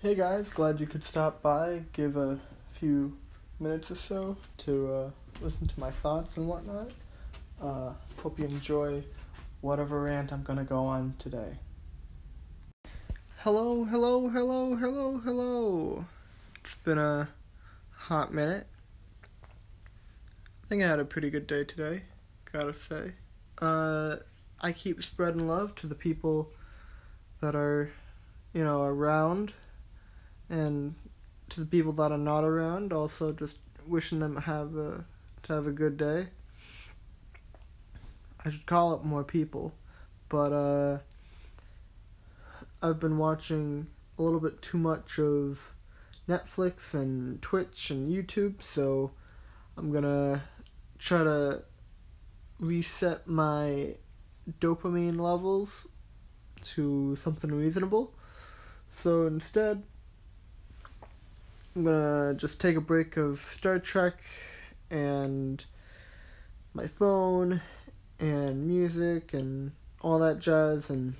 Hey guys, glad you could stop by, give a few minutes or so to uh, listen to my thoughts and whatnot. Uh, hope you enjoy whatever rant I'm gonna go on today. Hello, hello, hello, hello, hello. It's been a hot minute. I think I had a pretty good day today, gotta say. Uh, I keep spreading love to the people that are, you know, around, and to the people that are not around. Also, just wishing them have a to have a good day. I should call up more people, but uh, I've been watching a little bit too much of Netflix and Twitch and YouTube, so I'm gonna try to reset my dopamine levels to something reasonable. So instead, I'm gonna just take a break of Star Trek and my phone and music and all that jazz and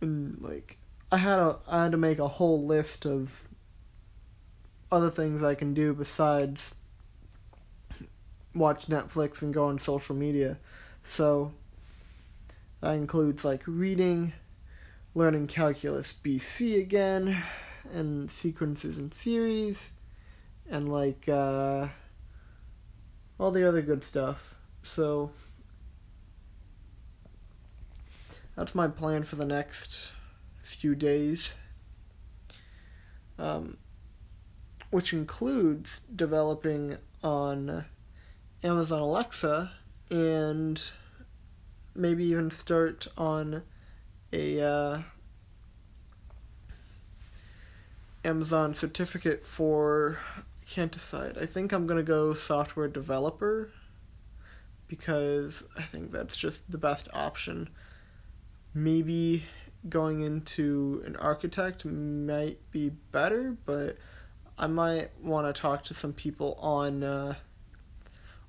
and like I had a I had to make a whole list of other things I can do besides watch Netflix and go on social media. So that includes like reading, learning calculus BC again, and sequences and series, and like uh, all the other good stuff. So that's my plan for the next few days. Um, which includes developing on Amazon Alexa and maybe even start on a uh, Amazon certificate for can't decide. I think I'm gonna go software developer because I think that's just the best option. Maybe going into an architect might be better, but I might want to talk to some people on uh,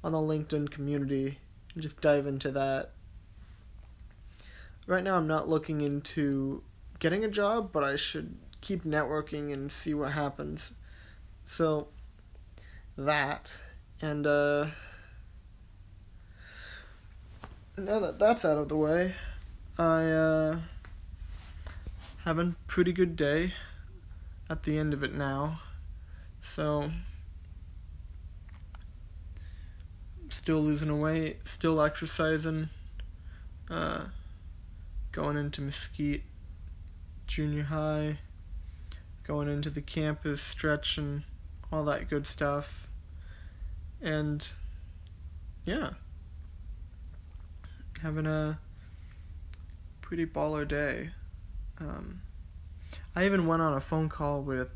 on the LinkedIn community and just dive into that. Right now, I'm not looking into getting a job, but I should keep networking and see what happens. So, that, and uh, now that that's out of the way, I uh, have a pretty good day at the end of it now. So, still losing weight, still exercising, uh, going into Mesquite Junior High, going into the campus, stretching, all that good stuff. And yeah, having a pretty baller day. Um, I even went on a phone call with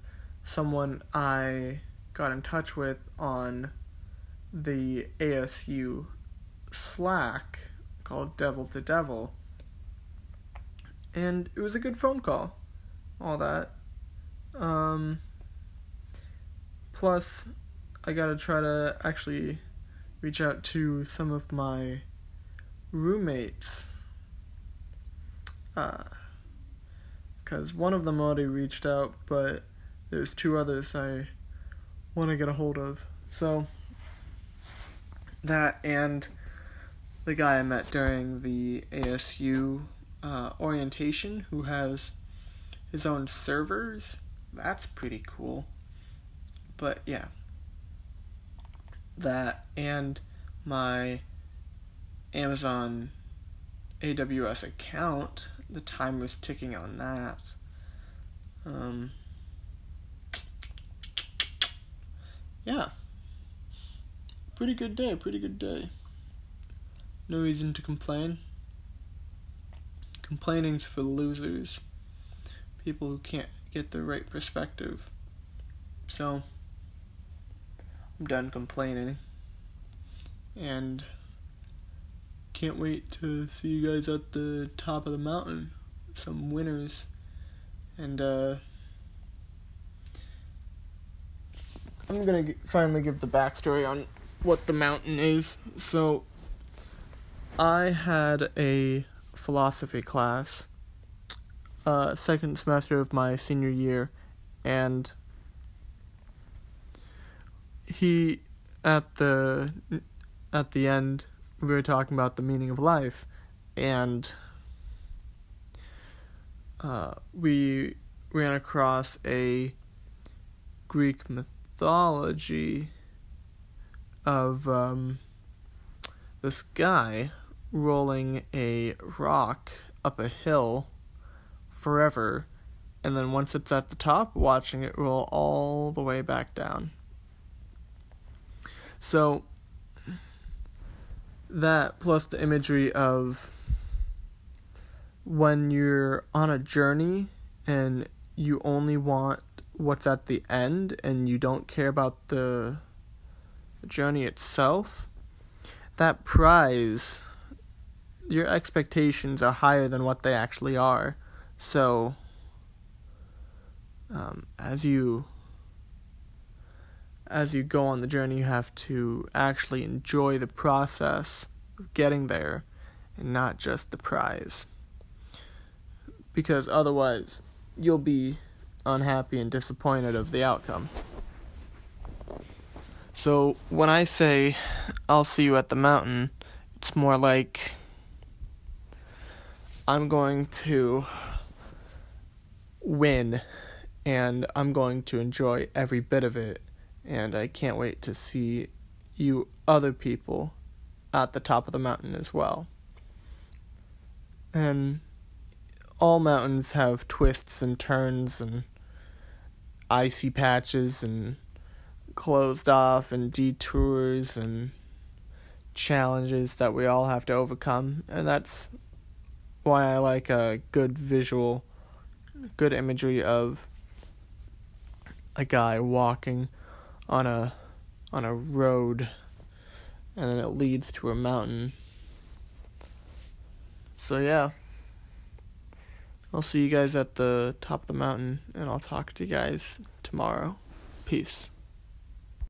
someone I got in touch with on the ASU Slack called Devil to Devil. And it was a good phone call. All that. Um, plus, I gotta try to actually reach out to some of my roommates. Because uh, one of them already reached out, but there's two others I want to get a hold of. So, that and the guy I met during the ASU uh, orientation who has his own servers. That's pretty cool. But yeah. That and my Amazon AWS account, the time was ticking on that. Um, yeah. Pretty good day, pretty good day. No reason to complain. Complaining's for losers. People who can't get the right perspective. So, I'm done complaining. And can't wait to see you guys at the top of the mountain. Some winners. And, uh, I'm gonna g- finally give the backstory on what the mountain is. So, I had a philosophy class uh, second semester of my senior year, and he at the at the end we were talking about the meaning of life, and uh, we ran across a Greek mythology of um, this guy rolling a rock up a hill forever, and then once it's at the top, watching it roll all the way back down. So, that plus the imagery of when you're on a journey and you only want what's at the end and you don't care about the journey itself, that prize, your expectations are higher than what they actually are. So, um, as you as you go on the journey, you have to actually enjoy the process of getting there and not just the prize. Because otherwise, you'll be unhappy and disappointed of the outcome. So, when I say I'll see you at the mountain, it's more like I'm going to win and I'm going to enjoy every bit of it and I can't wait to see you other people at the top of the mountain as well. And all mountains have twists and turns and icy patches and closed off and detours and challenges that we all have to overcome and that's why I like a good visual good imagery of a guy walking on a on a road and then it leads to a mountain. So yeah. I'll see you guys at the top of the mountain and I'll talk to you guys tomorrow. Peace.